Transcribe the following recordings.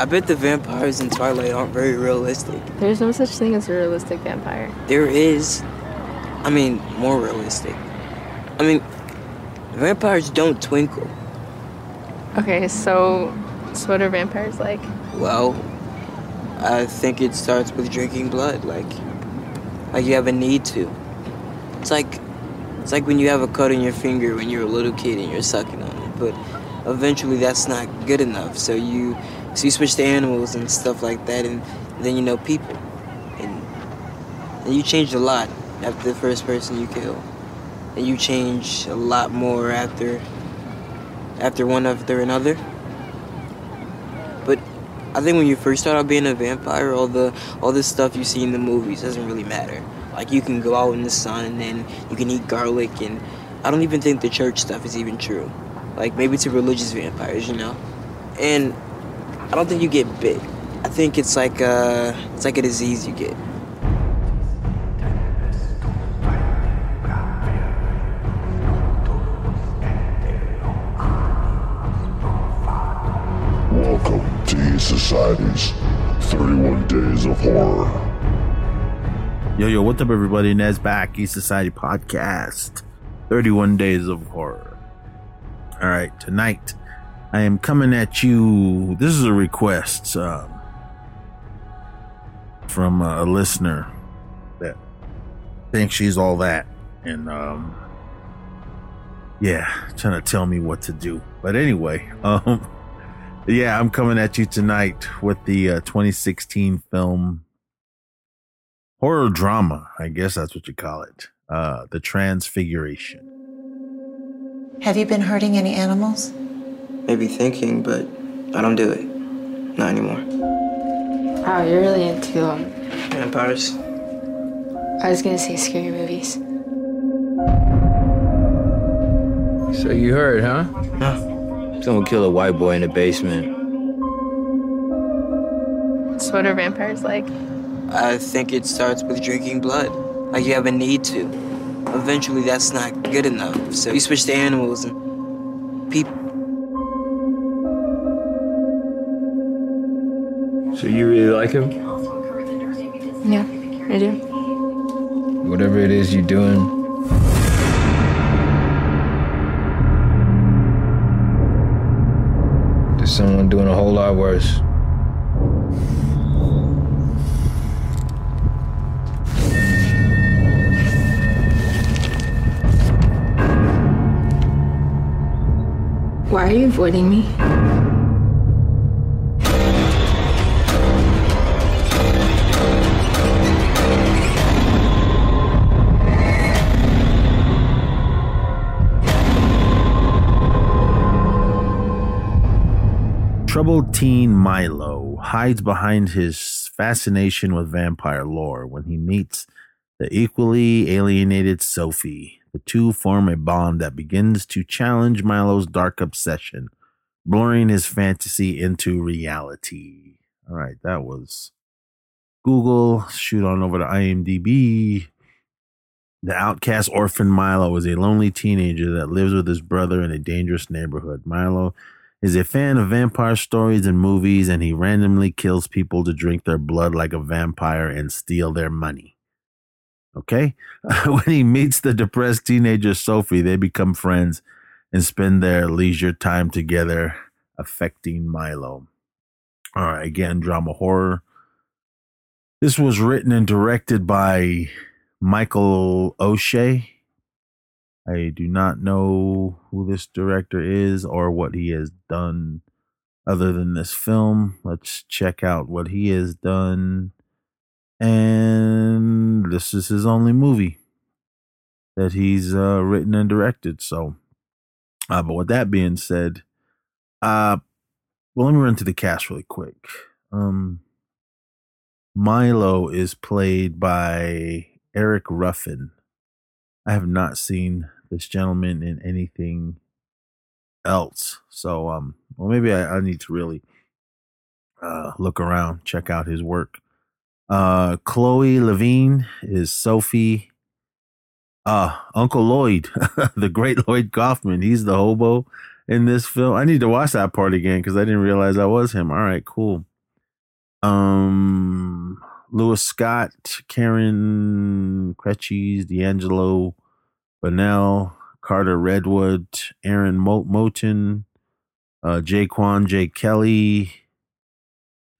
I bet the vampires in Twilight aren't very realistic. There's no such thing as a realistic vampire. There is. I mean, more realistic. I mean, vampires don't twinkle. Okay, so, so what are vampires like? Well, I think it starts with drinking blood, like, like you have a need to. It's like, it's like when you have a cut on your finger when you're a little kid and you're sucking on it, but eventually that's not good enough. So you, so you switch to animals and stuff like that, and then you know people, and and you change a lot after the first person you kill, and you change a lot more after after one after another. But I think when you first start out being a vampire, all the all this stuff you see in the movies doesn't really matter. Like you can go out in the sun and you can eat garlic, and I don't even think the church stuff is even true. Like maybe to religious vampires, you know. And I don't think you get bit. I think it's like a it's like a disease you get. Welcome to E Society's 31 Days of Horror. Yo, yo, what's up, everybody? Nez back, East Society Podcast, 31 Days of Horror. All right, tonight I am coming at you. This is a request um, from a listener that thinks she's all that. And, um, yeah, trying to tell me what to do. But anyway, um, yeah, I'm coming at you tonight with the uh, 2016 film horror drama. I guess that's what you call it. Uh, the Transfiguration. Have you been hurting any animals? Maybe thinking, but I don't do it. Not anymore. Wow, you're really into um. Vampires. I was gonna say scary movies. So you heard, huh? No. Someone killed a white boy in the basement. So what are vampires like? I think it starts with drinking blood. Like you have a need to. Eventually that's not good enough. So you switch to animals and people. So you really like him? Yeah, I do. Whatever it is you're doing. There's someone doing a whole lot worse. Why are you avoiding me? Troubled teen Milo hides behind his fascination with vampire lore when he meets the equally alienated Sophie. The two form a bond that begins to challenge Milo's dark obsession, blurring his fantasy into reality. All right, that was Google. Shoot on over to IMDb. The outcast orphan Milo is a lonely teenager that lives with his brother in a dangerous neighborhood. Milo is a fan of vampire stories and movies, and he randomly kills people to drink their blood like a vampire and steal their money. Okay? when he meets the depressed teenager Sophie, they become friends and spend their leisure time together, affecting Milo. All right, again, drama horror. This was written and directed by Michael O'Shea. I do not know who this director is or what he has done other than this film. Let's check out what he has done. And this is his only movie that he's uh, written and directed. So, uh, but with that being said, uh, well, let me run to the cast really quick. Um, Milo is played by Eric Ruffin. I have not seen this gentleman in anything else. So, um, well, maybe I, I need to really uh, look around, check out his work. Uh, Chloe Levine is Sophie. Uh, Uncle Lloyd, the great Lloyd Kaufman. He's the hobo in this film. I need to watch that part again because I didn't realize I was him. All right, cool. Um, Lewis Scott, Karen Kretschys, D'Angelo Bonnell, Carter Redwood, Aaron Mo- Moten, uh, Jaquan J. Kelly,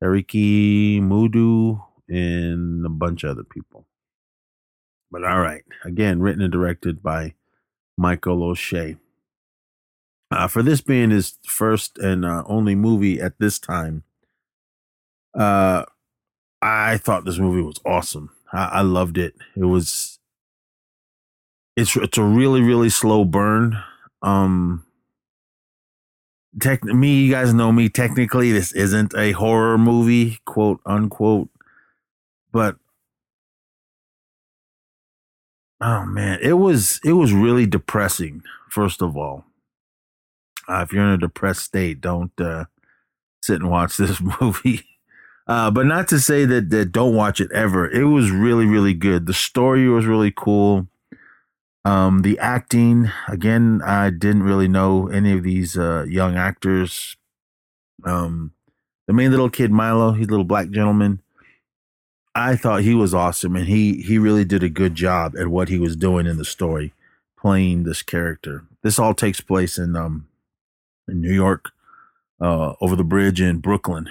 Eriki Mudu, and a bunch of other people. But all right, again, written and directed by Michael O'Shea. Uh, for this being his first and uh, only movie at this time, uh, I thought this movie was awesome. I, I loved it. It was. It's it's a really really slow burn. Um, tech me, you guys know me. Technically, this isn't a horror movie, quote unquote, but oh man, it was it was really depressing. First of all, uh, if you're in a depressed state, don't uh, sit and watch this movie. Uh, but not to say that that don't watch it ever. It was really really good. The story was really cool. Um, the acting again, I didn't really know any of these uh, young actors. Um, the main little kid Milo, he's a little black gentleman. I thought he was awesome, and he he really did a good job at what he was doing in the story, playing this character. This all takes place in um in New York, uh, over the bridge in Brooklyn.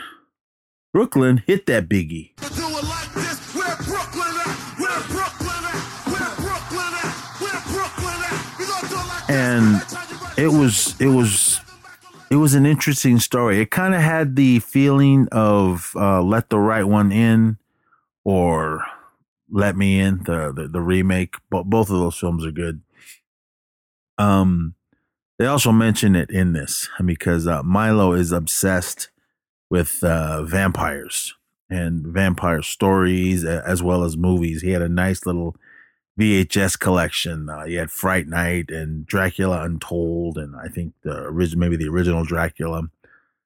Brooklyn hit that biggie. And it was it was it was an interesting story. It kind of had the feeling of uh, "Let the Right One In" or "Let Me In," the the, the remake. But both of those films are good. Um, they also mention it in this because uh, Milo is obsessed with uh, vampires and vampire stories as well as movies. He had a nice little VHS collection. Uh, you had Fright Night and Dracula Untold, and I think the original, maybe the original Dracula.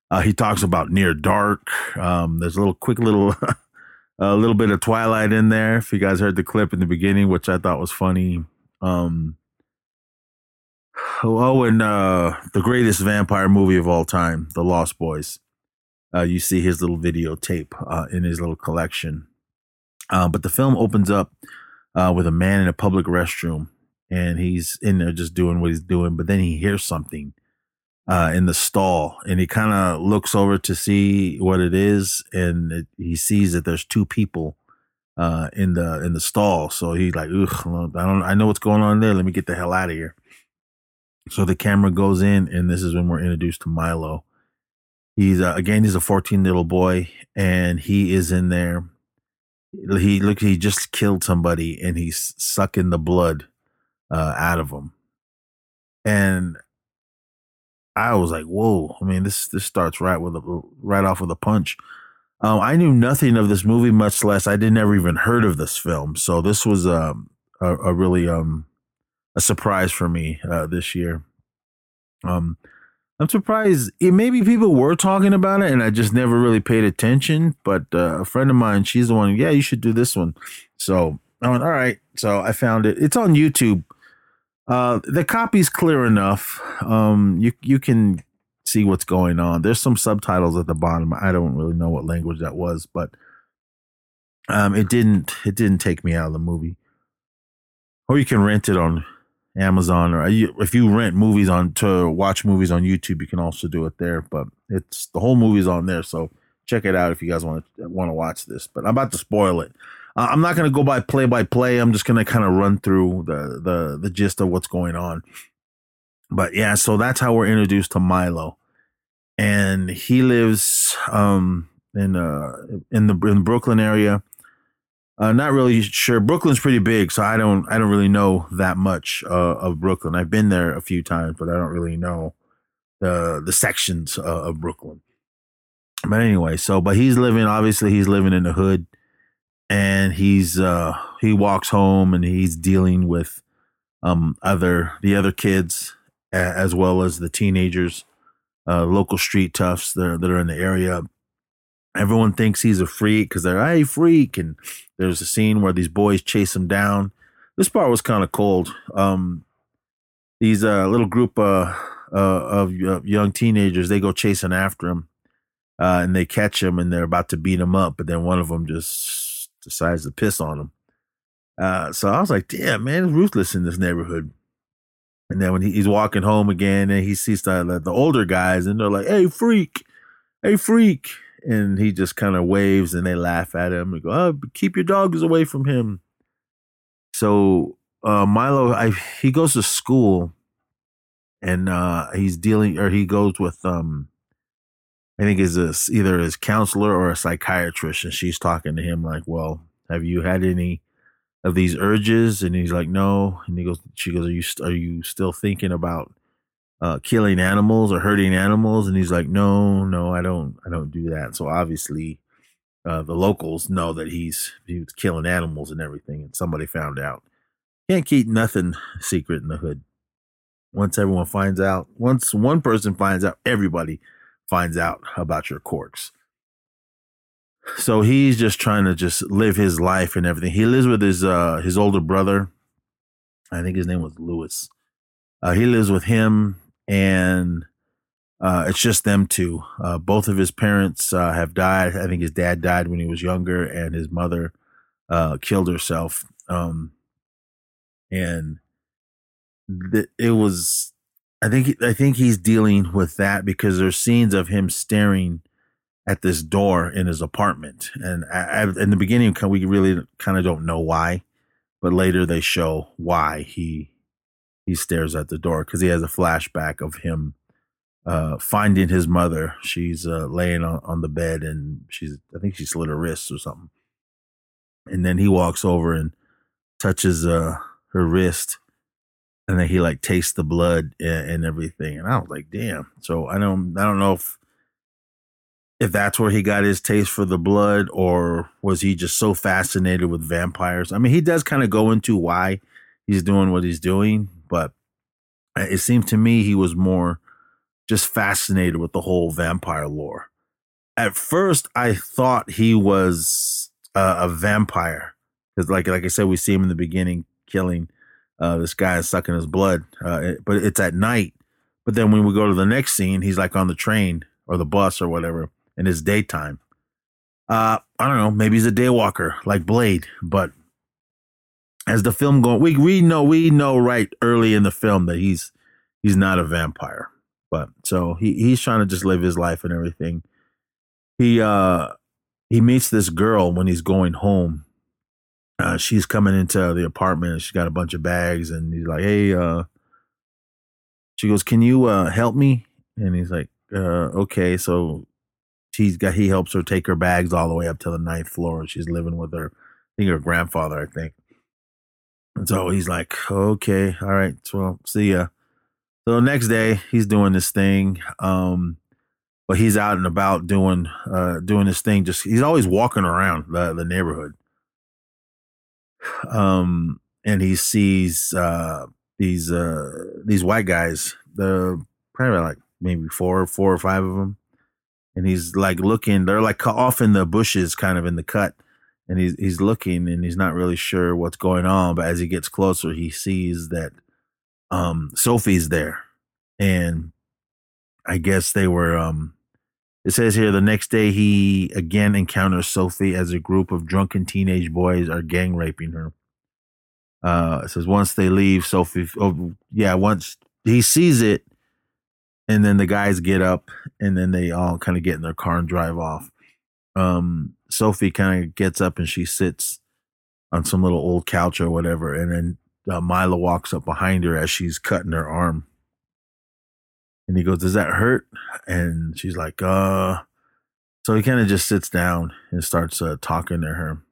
Uh, he talks about Near Dark. Um, there's a little quick little, a little bit of Twilight in there. If you guys heard the clip in the beginning, which I thought was funny. Um, oh, and uh, the greatest vampire movie of all time, The Lost Boys. Uh, you see his little videotape uh, in his little collection. Uh, but the film opens up uh, with a man in a public restroom, and he's in there just doing what he's doing. But then he hears something uh, in the stall, and he kind of looks over to see what it is, and it, he sees that there's two people uh, in the in the stall. So he's like, Ugh, I don't, I know what's going on there. Let me get the hell out of here. So the camera goes in, and this is when we're introduced to Milo. He's uh, again, he's a 14 little boy, and he is in there he look he just killed somebody and he's sucking the blood uh, out of him and i was like whoa i mean this this starts right with a right off with a punch. Um, i knew nothing of this movie much less i didn't ever even heard of this film. So this was um, a, a really um a surprise for me uh, this year. Um I'm surprised. It, maybe people were talking about it, and I just never really paid attention. But uh, a friend of mine, she's the one. Yeah, you should do this one. So I went, all right. So I found it. It's on YouTube. Uh, the copy's clear enough. Um, you you can see what's going on. There's some subtitles at the bottom. I don't really know what language that was, but um, it didn't it didn't take me out of the movie. Or you can rent it on Amazon or if you rent movies on to watch movies on YouTube, you can also do it there. But it's the whole movie's on there, so check it out if you guys want to want to watch this. But I'm about to spoil it. Uh, I'm not going to go by play by play. I'm just going to kind of run through the the the gist of what's going on. But yeah, so that's how we're introduced to Milo, and he lives um in uh in the in the Brooklyn area uh, not really sure. Brooklyn's pretty big, so I don't I don't really know that much uh, of Brooklyn. I've been there a few times, but I don't really know the the sections uh, of Brooklyn. But anyway, so but he's living obviously he's living in the hood, and he's uh he walks home and he's dealing with um other the other kids as well as the teenagers, uh, local street toughs that are, that are in the area everyone thinks he's a freak because they're hey freak and there's a scene where these boys chase him down this part was kind of cold um these uh little group uh, uh of uh, young teenagers they go chasing after him uh, and they catch him and they're about to beat him up, but then one of them just decides to piss on him. Uh, so I was like, damn, man, it's ruthless in this neighborhood. And then when he, he's walking home again and he sees the, the, the older guys and they're like, hey, freak, hey, freak. And he just kind of waves and they laugh at him and go, oh, keep your dogs away from him. So uh, Milo, I, he goes to school and uh, he's dealing, or he goes with, um, I think is a, either his counselor or a psychiatrist, and she's talking to him like, "Well, have you had any of these urges?" And he's like, "No." And he goes, "She goes, are you are you still thinking about uh, killing animals or hurting animals?" And he's like, "No, no, I don't, I don't do that." So obviously, uh, the locals know that he's he was killing animals and everything, and somebody found out. Can't keep nothing secret in the hood. Once everyone finds out, once one person finds out, everybody finds out about your quirks. So he's just trying to just live his life and everything. He lives with his uh his older brother. I think his name was Lewis. Uh, he lives with him and uh, it's just them two. Uh, both of his parents uh, have died. I think his dad died when he was younger, and his mother uh, killed herself. Um, and th- it was I think I think he's dealing with that because there's scenes of him staring at this door in his apartment, and I, I, in the beginning we really kind of don't know why, but later they show why he he stares at the door because he has a flashback of him uh, finding his mother. She's uh, laying on, on the bed and she's I think she slit her wrists or something, and then he walks over and touches uh, her wrist and then he like tastes the blood and, and, everything. And i was like damn. So i don't i don't know if if that's where he got his taste for the blood or was he just so fascinated with vampires. I mean he does kind of go into why he's doing what he's doing but it seemed to me he was more just fascinated with the whole vampire lore at first i thought he was uh, a vampire because like like i said we see him in the beginning killing uh, this guy and sucking his blood, uh, but it's at night. But then when we go to the next scene, he's like on the train or the bus or whatever, and it's daytime. Uh, I don't know. Maybe he's a daywalker like Blade, but as the film going, we we know we know right early in the film that he's he's not a vampire. But so he he's trying to just live his life and everything. He uh he meets this girl when he's going home uh, she's coming into the apartment. And she's got a bunch of bags, and he's like, "Hey," uh, she goes, "Can you uh, help me?" And he's like, uh, "Okay." So she's got he helps her take her bags all the way up to the ninth floor. She's living with her, I think her grandfather, I think. And so he's like, "Okay, all right, well, see ya." So next day, he's doing this thing. Um, but he's out and about doing uh doing this thing. Just he's always walking around the the neighborhood um, and he sees uh, these uh, these white guys. The probably like maybe four, four or five of them, and he's like looking. They're like off in the bushes, kind of in the cut, and he's he's looking, and he's not really sure what's going on. But as he gets closer, he sees that um, Sophie's there, and I guess they were um, it says here the next day he again encounters Sophie as a group of drunken teenage boys are gang raping her. Uh, it says once they leave, Sophie, oh yeah, once he sees it, and then the guys get up, and then they all kind of get in their car and drive off. Um, Sophie kind of gets up and she sits on some little old couch or whatever, and then uh, Milo walks up behind her as she's cutting her arm. And he goes, Does that hurt? And she's like, Uh. So he kind of just sits down and starts uh, talking to her.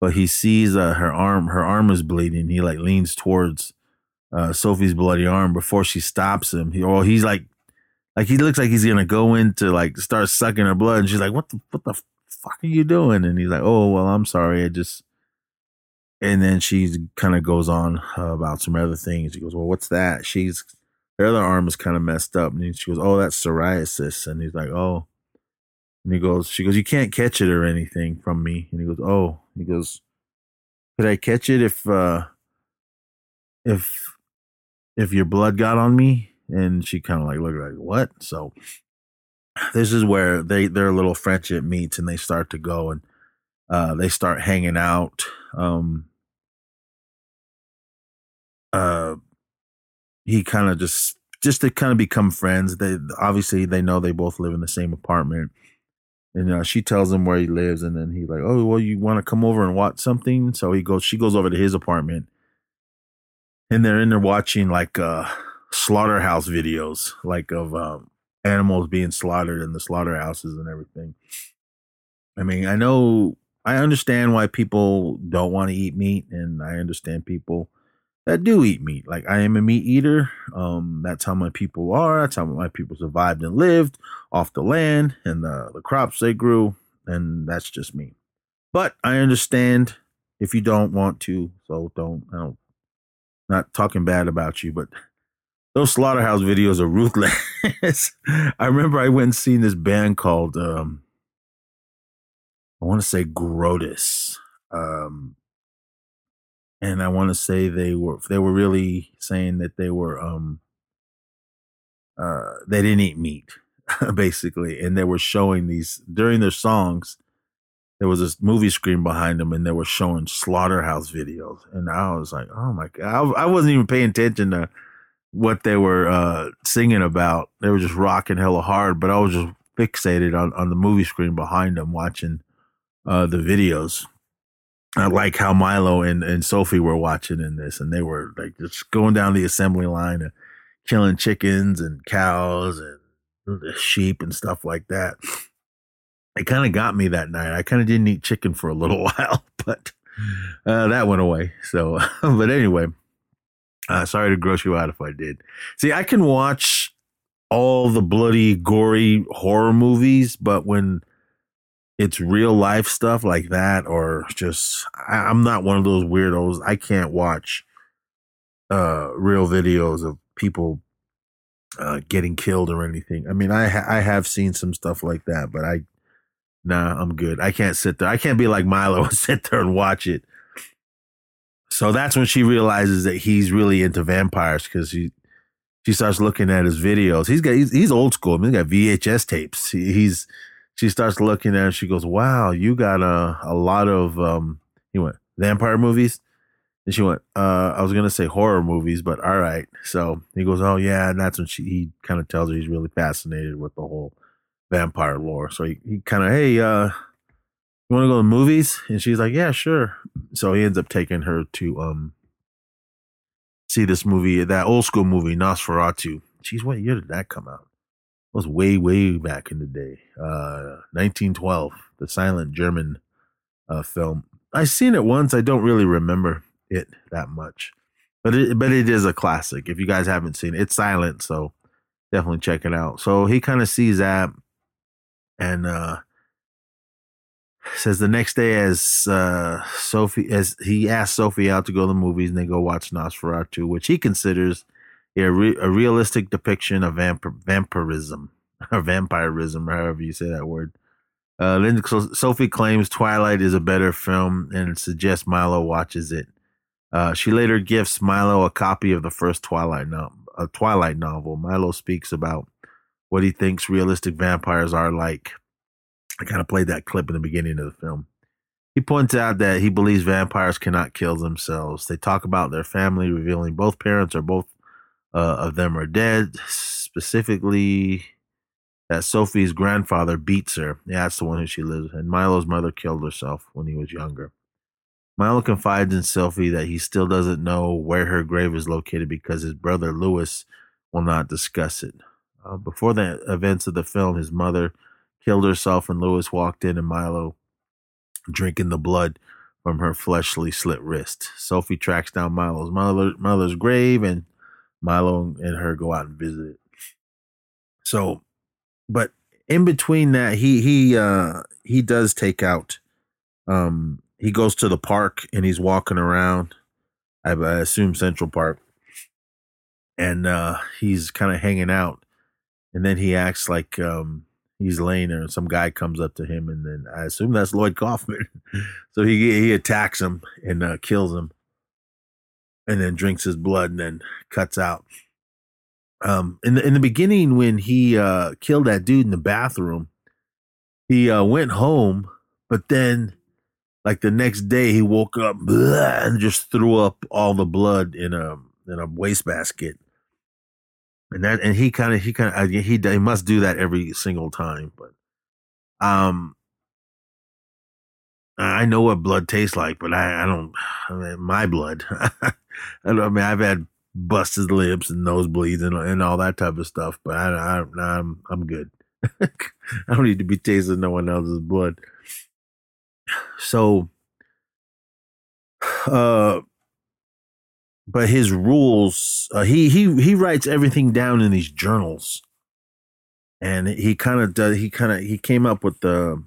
But he sees uh, her arm, her arm is bleeding. He like leans towards uh, Sophie's bloody arm before she stops him. He, or he's like, like he looks like he's gonna go in to like start sucking her blood. And she's like, "What the what the fuck are you doing?" And he's like, "Oh well, I'm sorry. I just." And then she kind of goes on uh, about some other things. He goes, "Well, what's that?" She's her other arm is kind of messed up. And she goes, Oh, that's psoriasis. And he's like, Oh. And he goes, She goes, You can't catch it or anything from me. And he goes, Oh. He goes, Could I catch it if, uh, if, if your blood got on me? And she kind of like looked like, What? So this is where they their little friendship meets and they start to go and uh, they start hanging out. Um, uh, he kind of just just to kind of become friends. They obviously they know they both live in the same apartment, and uh, she tells him where he lives, and then he's like, "Oh, well, you want to come over and watch something?" So he goes. She goes over to his apartment, and they're in there watching like uh, slaughterhouse videos, like of um, animals being slaughtered in the slaughterhouses and everything. I mean, I know I understand why people don't want to eat meat, and I understand people that do eat meat. Like I am a meat eater. Um, that's how my people are. That's how my people survived and lived off the land and the, the crops they grew, and that's just me. But I understand if you don't want to, so don't. I don't. Not talking bad about you, but those slaughterhouse videos are ruthless. I remember I went and seen this band called um, I want to say Grotus. Um, and I want to say they were they were really saying that they were um uh they didn't eat meat basically and they were showing these during their songs there was this movie screen behind them and they were showing slaughterhouse videos and I was like oh my god I, I wasn't even paying attention to what they were uh singing about they were just rocking hella hard but I was just fixated on on the movie screen behind them watching uh the videos I like how Milo and, and Sophie were watching in this, and they were like just going down the assembly line and killing chickens and cows and sheep and stuff like that. It kind of got me that night. I kind of didn't eat chicken for a little while, but uh, that went away. So, but anyway, uh, sorry to gross you out if I did. See, I can watch all the bloody, gory horror movies, but when it's real life stuff like that, or just I, am not one of those weirdos. I can't watch uh real videos of people uh getting killed or anything. I mean, I ha- I have seen some stuff like that, but I nah, I'm good. I can't sit there. I can't be like Milo and sit there and watch it. So that's when she realizes that he's really into vampires because she she starts looking at his videos. He's got he's, he's old school. I mean, he's got VHS tapes. He, he's she starts looking at it. She goes, "Wow, you got a a lot of um." He went vampire movies, and she went, "Uh, I was gonna say horror movies, but all right." So he goes, "Oh yeah," and that's when she he kind of tells her he's really fascinated with the whole vampire lore. So he, he kind of, hey, uh, you want to go to movies? And she's like, yeah, sure. So he ends up taking her to um see this movie, that old school movie, Nosferatu. Geez, what year did that come out? It was way, way back in the day. Uh, 1912, the silent German uh, film. I seen it once. I don't really remember it that much, but it, but it is a classic. If you guys haven't seen it, it's silent, so definitely check it out. So he kind of sees that, and uh, says the next day, as uh, Sophie, as he asks Sophie out to go to the movies, and they go watch Nosferatu, which he considers a, re- a realistic depiction of vamp- vampirism or vampirism, or however you say that word. Uh, Sophie claims Twilight is a better film and suggests Milo watches it. Uh, she later gifts Milo a copy of the first Twilight no- Twilight novel. Milo speaks about what he thinks realistic vampires are like. I kind of played that clip in the beginning of the film. He points out that he believes vampires cannot kill themselves. They talk about their family, revealing both parents or both uh, of them are dead. Specifically, that Sophie's grandfather beats her. Yeah, that's the one who she lives. And Milo's mother killed herself when he was younger. Milo confides in Sophie that he still doesn't know where her grave is located because his brother Lewis will not discuss it. Uh, before the events of the film, his mother killed herself, and Lewis walked in, and Milo drinking the blood from her fleshly slit wrist. Sophie tracks down Milo's mother, mother's grave and Milo and her go out and visit. So, but in between that, he he uh he does take out. Um, he goes to the park and he's walking around. I, I assume Central Park, and uh he's kind of hanging out, and then he acts like um he's laying there, and some guy comes up to him, and then I assume that's Lloyd Kaufman. so he he attacks him and uh, kills him and then drinks his blood and then cuts out. um in the in the beginning when he uh killed that dude in the bathroom, he uh went home, but then like the next day he woke up blah, and just threw up all the blood in a in a wastebasket. And that and he kind of he kind of he he must do that every single time, but um I know what blood tastes like, but I, I don't. I mean, my blood. I, I mean, I've had busted lips and nosebleeds and and all that type of stuff, but I, I I'm I'm good. I don't need to be tasting no one else's blood. So, uh, but his rules, uh, he he he writes everything down in these journals, and he kind of does. He kind of he came up with the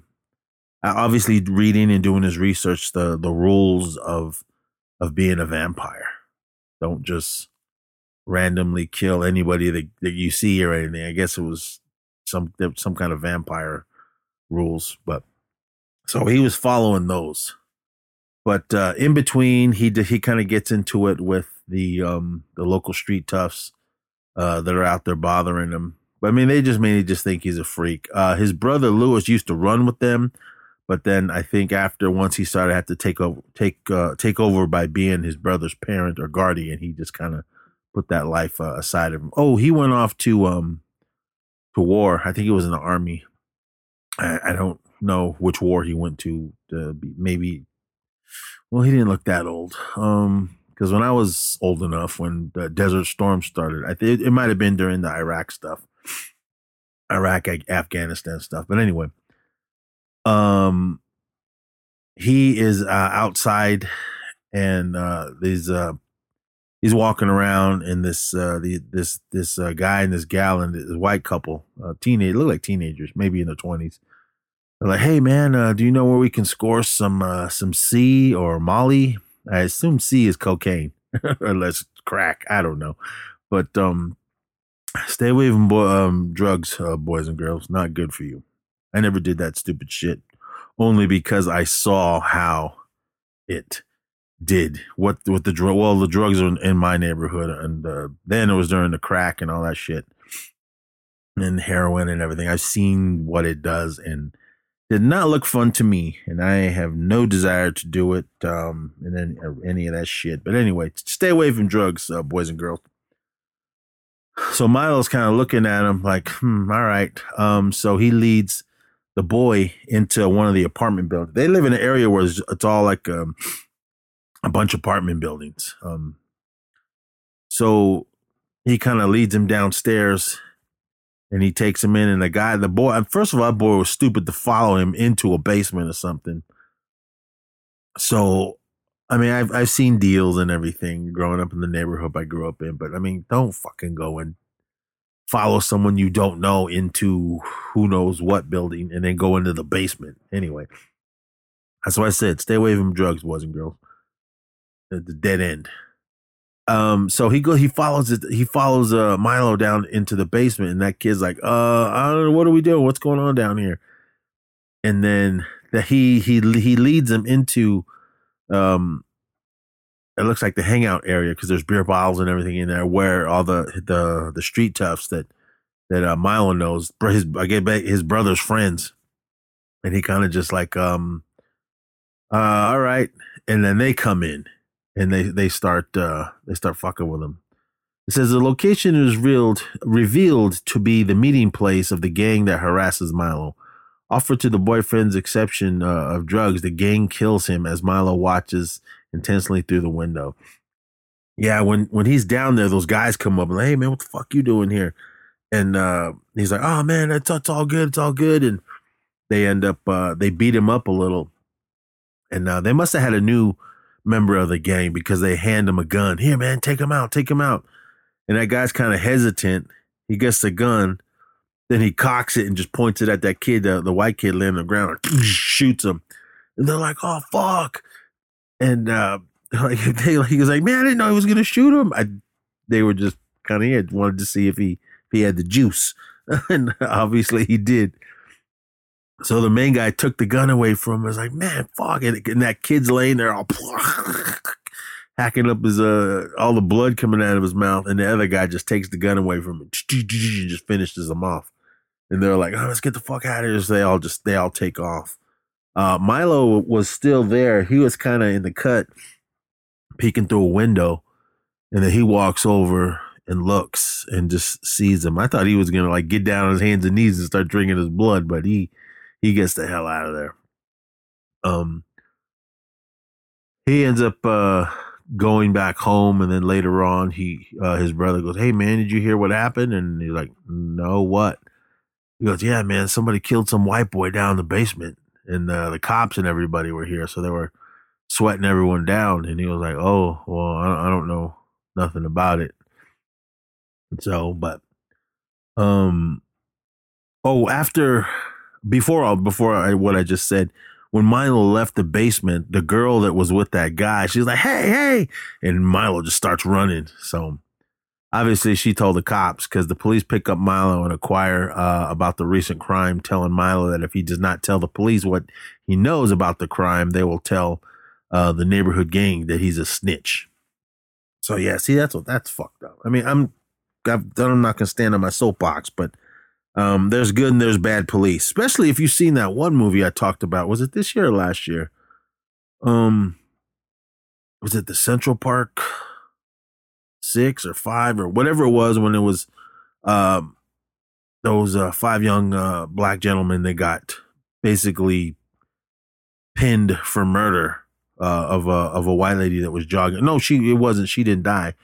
obviously reading and doing his research the the rules of of being a vampire. Don't just randomly kill anybody that, that you see or anything. I guess it was some some kind of vampire rules, but so he was following those. But uh, in between, he he kind of gets into it with the um, the local street toughs uh, that are out there bothering him. But I mean, they just mainly just think he's a freak. Uh, his brother Lewis used to run with them, but then I think after once he started had to take over take uh, take over by being his brother's parent or guardian, he just kind of put that life uh, aside of him. Oh, he went off to um to war. I think he was in the army. I, I don't know which war he went to. to be, maybe. Well, he didn't look that old. Um, because when I was old enough, when the Desert Storm started, I think it might have been during the Iraq stuff, Iraq, Afghanistan stuff. But anyway, um, he is uh, outside, and uh, these uh, he's walking around, and this uh, the, this this uh, guy and this gal and this white couple, uh, teenage, look like teenagers, maybe in their twenties. They're like, "Hey, man, uh, do you know where we can score some uh, some C or Molly? I assume C is cocaine, unless crack. I don't know, but um, stay away from bo- um, drugs, uh, boys and girls. Not good for you." I never did that stupid shit only because I saw how it did what what the drug well the drugs are in my neighborhood and uh, then it was during the crack and all that shit and heroin and everything i've seen what it does and did not look fun to me and i have no desire to do it um and any, any of that shit but anyway stay away from drugs uh, boys and girls so milo's kind of looking at him like hmm all right um so he leads the boy into one of the apartment buildings. They live in an area where it's, it's all like um, a bunch of apartment buildings. Um, so he kind of leads him downstairs and he takes him in. And the guy, the boy, first of all, that boy was stupid to follow him into a basement or something. So, I mean, I've I've seen deals and everything growing up in the neighborhood I grew up in, but I mean, don't fucking go and follow someone you don't know into who knows what building and then go into the basement. Anyway, that's why I said stay away from drugs, boys and girls. The, the dead end. Um, so he go he follows it he follows uh Milo down into the basement and that kid's like, uh, I don't know, what are we doing? What's going on down here? And then that he he he leads him into um it looks like the hangout area because there's beer bottles and everything in there where all the the the street toughs that that uh, Milo knows his I get back his brother's friends and he kind of just like um uh all right and then they come in and they they start uh they start fucking with him it says the location is revealed revealed to be the meeting place of the gang that harasses Milo offered to the boyfriend's exception uh, of drugs the gang kills him as Milo watches intensely through the window. Yeah, when when he's down there, those guys come up and like, hey man, what the fuck you doing here? And uh, he's like, oh man, it's, it's all good, it's all good. And they end up uh, they beat him up a little, and uh, they must have had a new member of the gang because they hand him a gun. Here, man, take him out, take him out. And that guy's kind of hesitant. He gets the gun, then he cocks it and just points it at that kid, the, the white kid laying on the ground, and shoots him. And they're like, "Oh fuck!" and uh, like they, he was like, "Man, I didn't know he was gonna shoot him." I, they were just kind of here, wanted to see if he if he had the juice, and obviously he did. So the main guy took the gun away from him. I was like, "Man, fuck it!" And that kid's laying there, all hacking up his uh all the blood coming out of his mouth, and the other guy just takes the gun away from him, just finishes him off. And they're like, "Oh, let's get the fuck out of here!" So they all just they all take off. Uh, Milo was still there. He was kind of in the cut, peeking through a window, and then he walks over and looks and just sees him. I thought he was gonna like get down on his hands and knees and start drinking his blood, but he he gets the hell out of there. Um, he ends up uh going back home, and then later on, he uh, his brother goes, "Hey man, did you hear what happened?" And he's like, "No, what?" He goes, "Yeah, man, somebody killed some white boy down in the basement, and uh, the cops and everybody were here, so they were sweating everyone down." And he was like, "Oh, well, I, I don't know nothing about it." So, but um, oh, after before before I, what I just said, when Milo left the basement, the girl that was with that guy, she's like, "Hey, hey!" and Milo just starts running. So obviously, she told the cops because the police pick up Milo and inquire uh, about the recent crime, telling Milo that if he does not tell the police what he knows about the crime, they will tell uh, the neighborhood gang that he's a snitch. So yeah, see, that's what that's fucked up. I mean, I'm I'm not gonna stand on my soapbox, but um, there's good and there's bad police, especially if you've seen that one movie I talked about. Was it this year or last year? Um, was it the Central Park six or five or whatever it was when it was um those uh, five young uh, black gentlemen they got basically pinned for murder uh, of a of a white lady that was jogging. No, she it wasn't. She didn't die.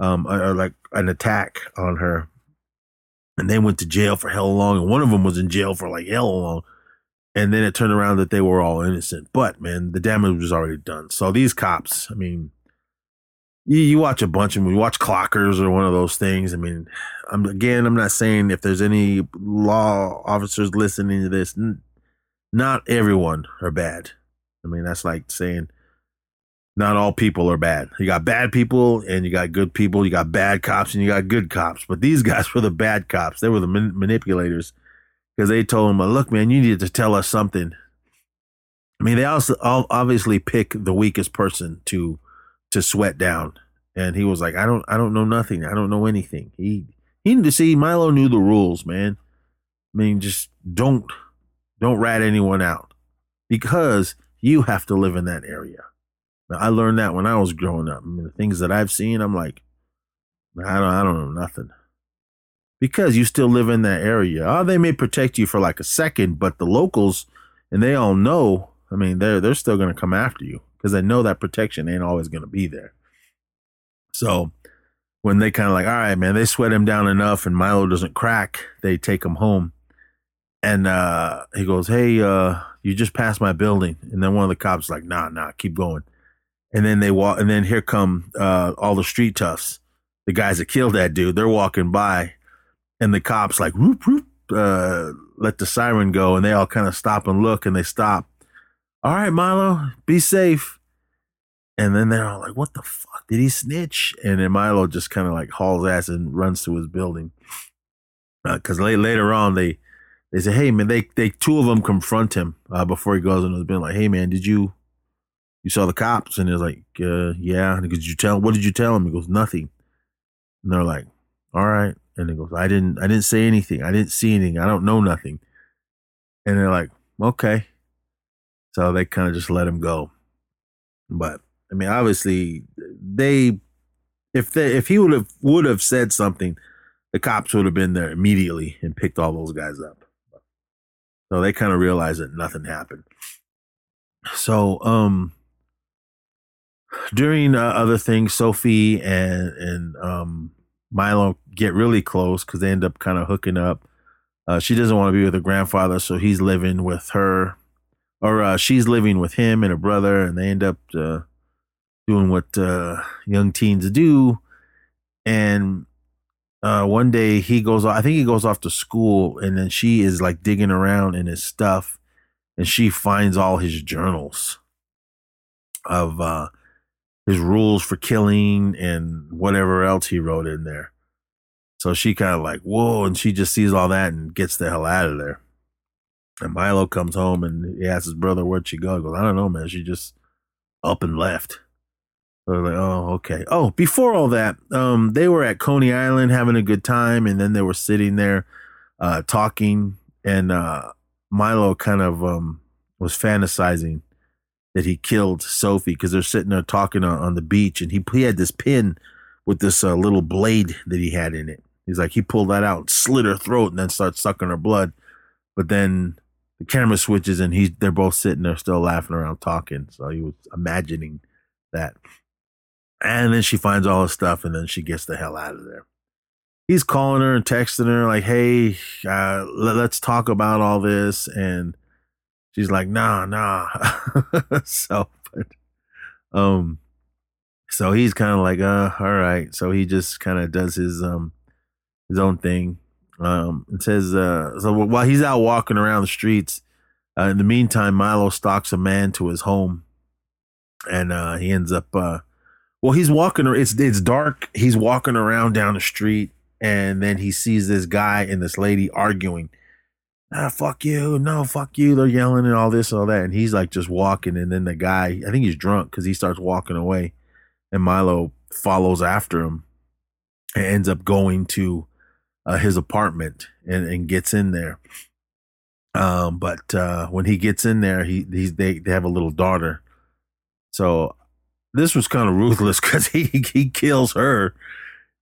Um, or, like an attack on her and they went to jail for hell long, and one of them was in jail for like hell long. And then it turned around that they were all innocent. But man, the damage was already done. So these cops, I mean, you, you watch a bunch of them. You watch Clockers or one of those things. I mean, I'm again, I'm not saying if there's any law officers listening to this, n- not everyone are bad. I mean, that's like saying not all people are bad. You got bad people and you got good people. You got bad cops and you got good cops. But these guys were the bad cops. They were the man- manipulators because they told him, "Look, man, you need to tell us something." I mean, they also obviously pick the weakest person to to sweat down, and he was like, "I don't, I don't know nothing. I don't know anything." He he to see Milo knew the rules, man. I mean, just don't don't rat anyone out because you have to live in that area. I learned that when I was growing up. I mean, the things that I've seen, I'm like, I don't, I don't know nothing. Because you still live in that area. Oh, they may protect you for like a second, but the locals, and they all know, I mean, they're they're still gonna come after you because they know that protection ain't always gonna be there. So when they kind of like, all right, man, they sweat him down enough and Milo doesn't crack, they take him home. And uh, he goes, Hey, uh, you just passed my building. And then one of the cops like, nah, nah, keep going and then they walk, and then here come uh, all the street toughs, the guys that killed that dude. They're walking by, and the cops like whoop whoop, uh, let the siren go, and they all kind of stop and look, and they stop. All right, Milo, be safe. And then they're all like, "What the fuck? Did he snitch?" And then Milo just kind of like hauls ass and runs to his building. Because uh, later on, they they say, "Hey man," they they two of them confront him uh, before he goes into the building. Like, "Hey man, did you you saw the cops? And he's like, uh, yeah. And did you tell, what did you tell him? He goes, nothing. And they're like, all right. And he goes, I didn't, I didn't say anything. I didn't see anything. I don't know nothing. And they're like, okay. So they kind of just let him go. But I mean, obviously they, if they, if he would have, would have said something, the cops would have been there immediately and picked all those guys up. So they kind of realized that nothing happened. So, um, during uh, other things, Sophie and and um, Milo get really close because they end up kind of hooking up. Uh, she doesn't want to be with her grandfather, so he's living with her, or uh, she's living with him and her brother, and they end up uh, doing what uh, young teens do. And uh, one day he goes, I think he goes off to school, and then she is like digging around in his stuff, and she finds all his journals of his rules for killing and whatever else he wrote in there. So she kind of like, whoa, and she just sees all that and gets the hell out of there. And Milo comes home and he asks his brother, where'd she go? He goes, I don't know, man. She just up and left. So like, oh, okay. Oh, before all that, um, they were at Coney Island having a good time, and then they were sitting there, uh, talking, and uh, Milo kind of um was fantasizing that he killed Sophie because they're sitting there talking on, on the beach, and he he had this pin with this uh, little blade that he had in it. He's like, he pulled that out, slit her throat, and then starts sucking her blood. But then the camera switches, and he's they're both sitting there still laughing around talking. So he was imagining that. And then she finds all his stuff, and then she gets the hell out of there. He's calling her and texting her like, "Hey, uh, let, let's talk about all this." And she's like, "Nah, nah." so, but, um, so he's kind of like, "Uh, all right." So he just kind of does his um his own thing. Um, it says, uh, so while he's out walking around the streets, uh, in the meantime, Milo stalks a man to his home, and uh, he ends up. Uh, well, he's walking. It's it's dark. He's walking around down the street, and then he sees this guy and this lady arguing. Ah, fuck you! No, fuck you! They're yelling and all this, and all that, and he's like just walking, and then the guy, I think he's drunk because he starts walking away, and Milo follows after him, and ends up going to uh, his apartment and, and gets in there. Um, but uh, when he gets in there, he he's, they they have a little daughter. So this was kind of ruthless because he he kills her,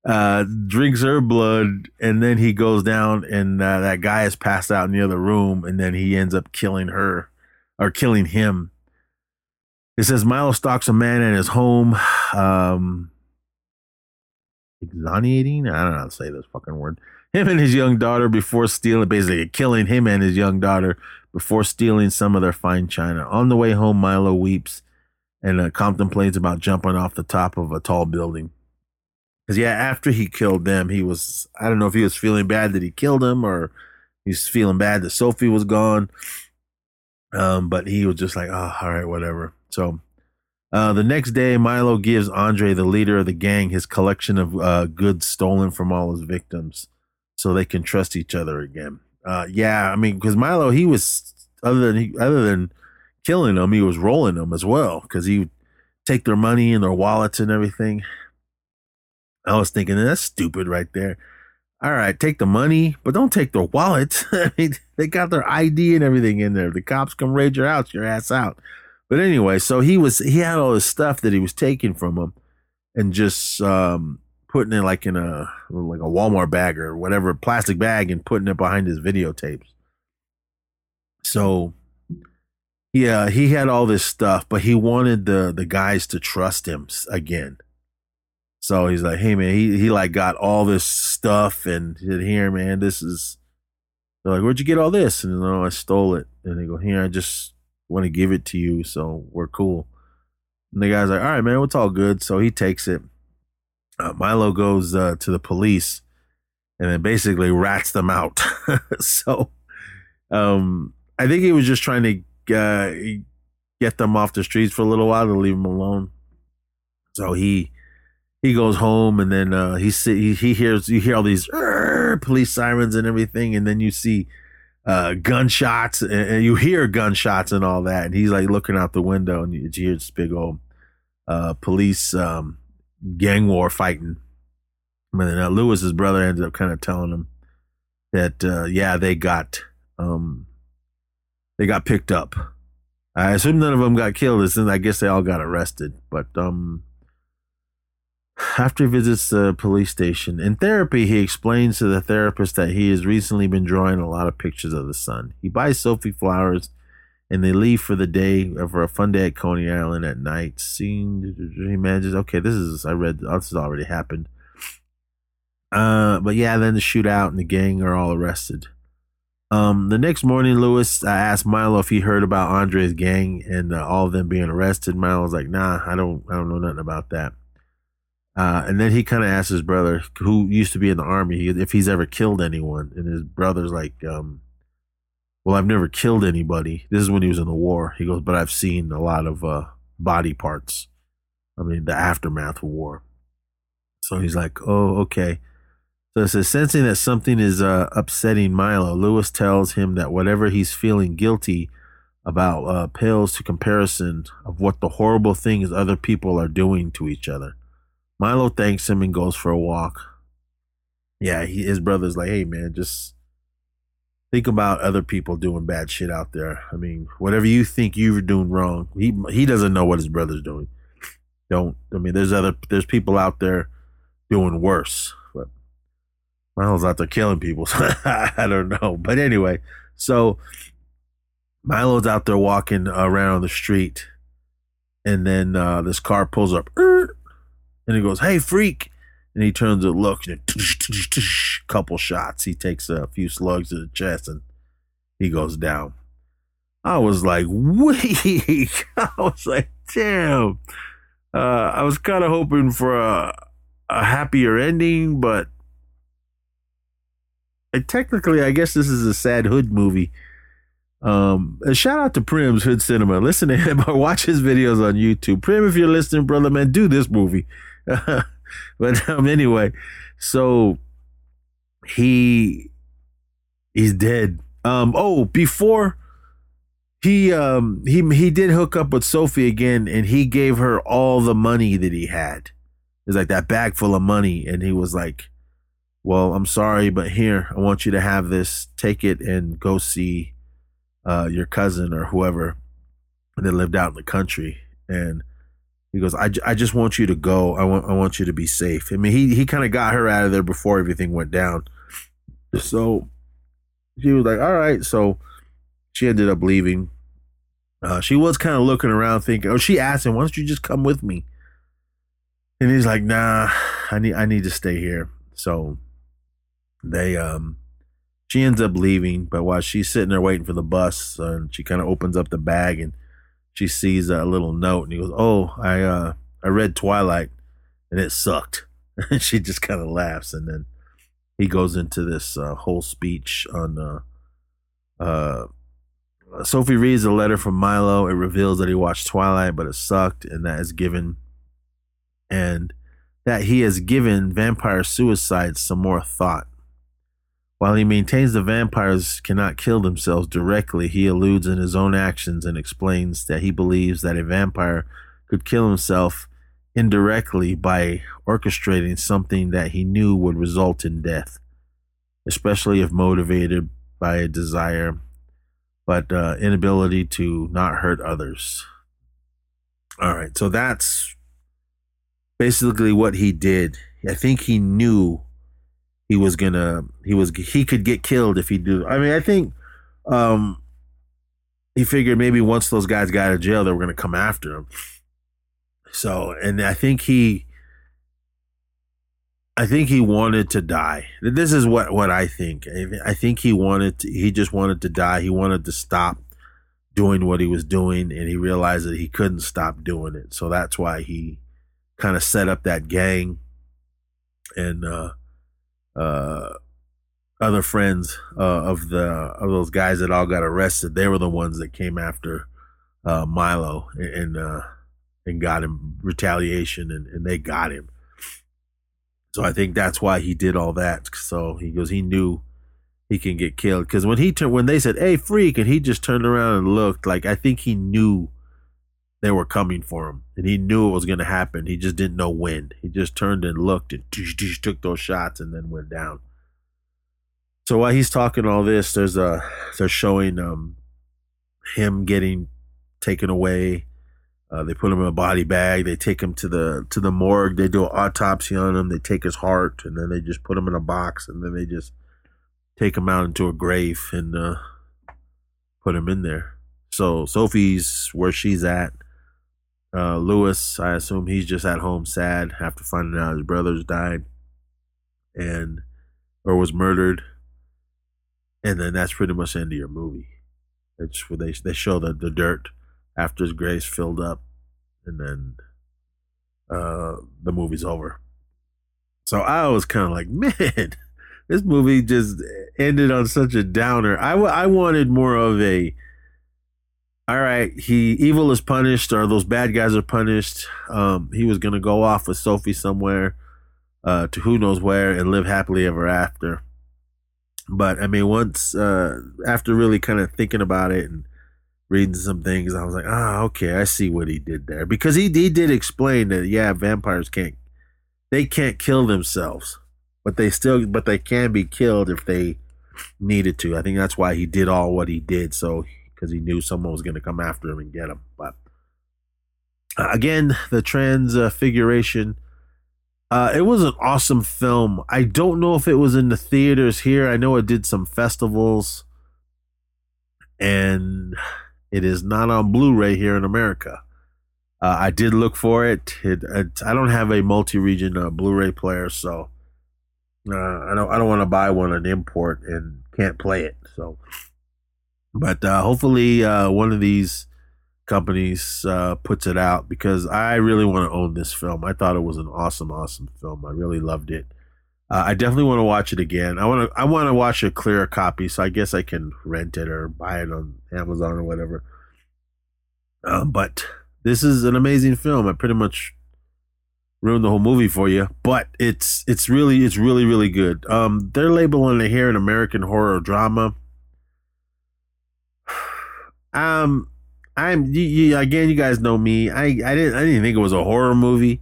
uh, drinks her blood, and then he goes down and uh, that guy is passed out in the other room, and then he ends up killing her or killing him. It says Milo stalks a man in his home, um, exonerating. I don't know how to say this fucking word. Him and his young daughter before stealing, basically killing him and his young daughter before stealing some of their fine china. On the way home, Milo weeps and uh, contemplates about jumping off the top of a tall building. Because yeah, after he killed them, he was I don't know if he was feeling bad that he killed him or he's feeling bad that Sophie was gone. Um, but he was just like, oh, all right, whatever. So uh, the next day, Milo gives Andre, the leader of the gang, his collection of uh, goods stolen from all his victims, so they can trust each other again. Uh, yeah, I mean, because Milo, he was other than he, other than killing them, he was rolling them as well because he would take their money and their wallets and everything. I was thinking that's stupid right there. All right, take the money, but don't take their wallets. I mean, they got their ID and everything in there. The cops come raid your house, your ass out. But anyway, so he was he had all this stuff that he was taking from them and just um, putting it like in a like a Walmart bag or whatever plastic bag and putting it behind his videotapes. So yeah, he had all this stuff, but he wanted the the guys to trust him again. So he's like, "Hey man, he he like got all this stuff and he said, "Here, man, this is." They're like, "Where'd you get all this?" And no, I stole it. And they go, "Here, I just want to give it to you, so we're cool." And the guy's like, "All right, man, it's all good." So he takes it. Uh, Milo goes uh, to the police, and then basically rats them out. so, um, I think he was just trying to uh, get them off the streets for a little while to leave them alone. So he he goes home and then uh, he see, he hears you hear all these police sirens and everything, and then you see uh, gunshots and, and, you hear gunshots and all that, and he's like looking out the window and you, hear this big old uh, police um, gang war fighting. But then uh, Lewis's brother ended up kind of telling him that uh, yeah they got um, they got picked up. I assume none of them got killed. I guess they all got arrested, but um after he visits the police station, in therapy, he explains to the therapist that he has recently been drawing a lot of pictures of the sun. He buys Sophie flowers and they leave for the day for a fun day at Coney Island at night. Scene he manages, okay, this is, I read, this has already happened. Uh, but yeah, then the shootout and the gang are all arrested. Um, the next morning, Lewis uh, asked Milo if he heard about Andre's gang and uh, all of them being arrested. Milo was like, "Nah, I don't, I don't know nothing about that." Uh, and then he kind of asks his brother, who used to be in the army, if he's ever killed anyone. And his brother's like, um, "Well, I've never killed anybody. This is when he was in the war." He goes, "But I've seen a lot of uh, body parts. I mean, the aftermath of war." So he's like, "Oh, okay." So it says, sensing that something is uh, upsetting Milo, Lewis tells him that whatever he's feeling guilty about uh, pales to comparison of what the horrible things other people are doing to each other. Milo thanks him and goes for a walk. Yeah, he, his brother's like, hey man, just think about other people doing bad shit out there. I mean, whatever you think you're doing wrong, he he doesn't know what his brother's doing. Don't I mean? There's other there's people out there doing worse, but Milo's out there killing people. So I don't know, but anyway, so Milo's out there walking around the street, and then uh, this car pulls up, "Er," and he goes, "Hey, freak!" And he turns and looks, and a couple shots. He takes a few slugs to the chest, and he goes down. I was like, weak. I was like, damn. Uh, I was kind of hoping for a, a happier ending, but technically, I guess this is a sad hood movie. Um, shout out to Prim's Hood Cinema. Listen to him or watch his videos on YouTube. Prim, if you're listening, brother, man, do this movie. but um, anyway, so he he's dead. Um, oh, before he um he he did hook up with Sophie again, and he gave her all the money that he had. It's like that bag full of money, and he was like, "Well, I'm sorry, but here, I want you to have this. Take it and go see uh, your cousin or whoever that lived out in the country." And he goes, I, I just want you to go. I want I want you to be safe. I mean, he he kind of got her out of there before everything went down. So she was like, all right. So she ended up leaving. Uh, she was kind of looking around, thinking, oh, she asked him, why don't you just come with me? And he's like, nah, I need I need to stay here. So they um she ends up leaving, but while she's sitting there waiting for the bus, uh, she kind of opens up the bag and she sees a little note and he goes, "Oh, I uh I read Twilight and it sucked." and she just kind of laughs and then he goes into this uh, whole speech on uh uh Sophie reads a letter from Milo. It reveals that he watched Twilight, but it sucked, and that is given, and that he has given vampire suicide some more thought. While he maintains the vampires cannot kill themselves directly, he alludes in his own actions and explains that he believes that a vampire could kill himself indirectly by orchestrating something that he knew would result in death, especially if motivated by a desire but uh, inability to not hurt others. All right, so that's basically what he did. I think he knew he was gonna he was he could get killed if he do. I mean, I think um he figured maybe once those guys got out of jail, they were gonna come after him. So, and I think he I think he wanted to die. This is what what I think. I think he wanted to, he just wanted to die. He wanted to stop doing what he was doing and he realized that he couldn't stop doing it. So that's why he kind of set up that gang and uh uh other friends uh, of the of those guys that all got arrested. They were the ones that came after uh Milo and uh and got him retaliation and, and they got him. So I think that's why he did all that. So he goes, he knew he can get killed because when he turned, when they said, "Hey, freak," and he just turned around and looked, like I think he knew they were coming for him, and he knew it was going to happen. He just didn't know when. He just turned and looked and took those shots and then went down. So while he's talking all this, there's a they're showing um him getting taken away uh, they put him in a body bag. They take him to the to the morgue. They do an autopsy on him. They take his heart, and then they just put him in a box, and then they just take him out into a grave and uh, put him in there. So Sophie's where she's at. Uh, Lewis, I assume he's just at home, sad after finding out his brothers died, and or was murdered, and then that's pretty much the end of your movie. It's where they they show the the dirt after his grave's filled up, and then uh, the movie's over. So I was kind of like, man, this movie just ended on such a downer. I, w- I wanted more of a, all right, he evil is punished, or those bad guys are punished. Um, he was gonna go off with Sophie somewhere, uh, to who knows where, and live happily ever after. But I mean, once uh, after really kind of thinking about it and reading some things. I was like, ah, okay, I see what he did there because he he did explain that yeah, vampires can't they can't kill themselves, but they still but they can be killed if they needed to. I think that's why he did all what he did. So because he knew someone was going to come after him and get him. But uh, again, the transfiguration. Uh, it was an awesome film. I don't know if it was in the theaters here. I know it did some festivals, and it is not on Blu-ray here in America. Uh, I did look for it. It, it. I don't have a multi-region uh, Blu-ray player, so uh, I don't. I don't want to buy one an import and can't play it. So, but uh, hopefully, uh, one of these companies uh, puts it out because I really want to own this film. I thought it was an awesome, awesome film. I really loved it. Uh, I definitely want to watch it again. I want to. I want to watch a clearer copy, so I guess I can rent it or buy it on Amazon or whatever. Um, but this is an amazing film. I pretty much ruined the whole movie for you, but it's it's really it's really really good. Um, they're labeling it here an American horror drama. Um, I'm you, you, again. You guys know me. I I didn't I didn't think it was a horror movie.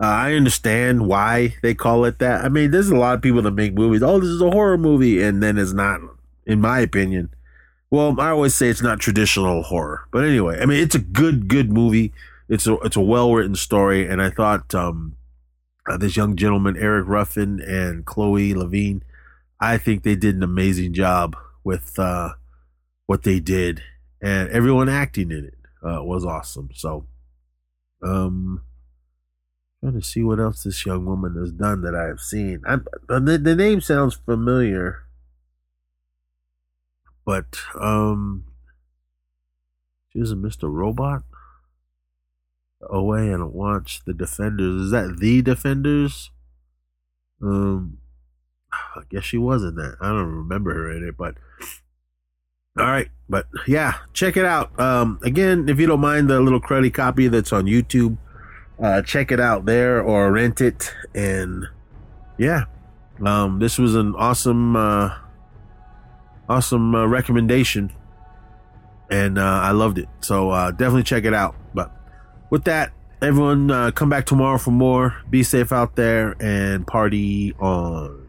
Uh, I understand why they call it that. I mean, there's a lot of people that make movies. Oh, this is a horror movie, and then it's not, in my opinion. Well, I always say it's not traditional horror, but anyway, I mean, it's a good good movie. It's a it's a well written story, and I thought um, uh, this young gentleman Eric Ruffin and Chloe Levine, I think they did an amazing job with uh, what they did and everyone acting in it uh, was awesome. So, um, trying to see what else this young woman has done that I have seen. I, the, the name sounds familiar, but um, she was a Mr. Robot. OA and watch the Defenders. Is that the Defenders? Um, I guess she was in that. I don't remember her in it, but all right, but yeah, check it out. Um, again, if you don't mind the little cruddy copy that's on YouTube, uh, check it out there or rent it. And yeah, um, this was an awesome, uh, awesome uh, recommendation, and uh, I loved it. So uh, definitely check it out. But with that, everyone, uh, come back tomorrow for more. Be safe out there and party on.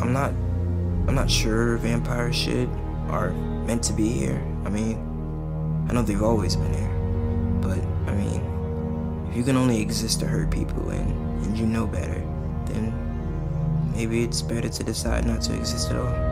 I'm not I'm not sure vampire shit are meant to be here. I mean, I know they've always been here. But I mean, if you can only exist to hurt people and, and you know better, then maybe it's better to decide not to exist at all.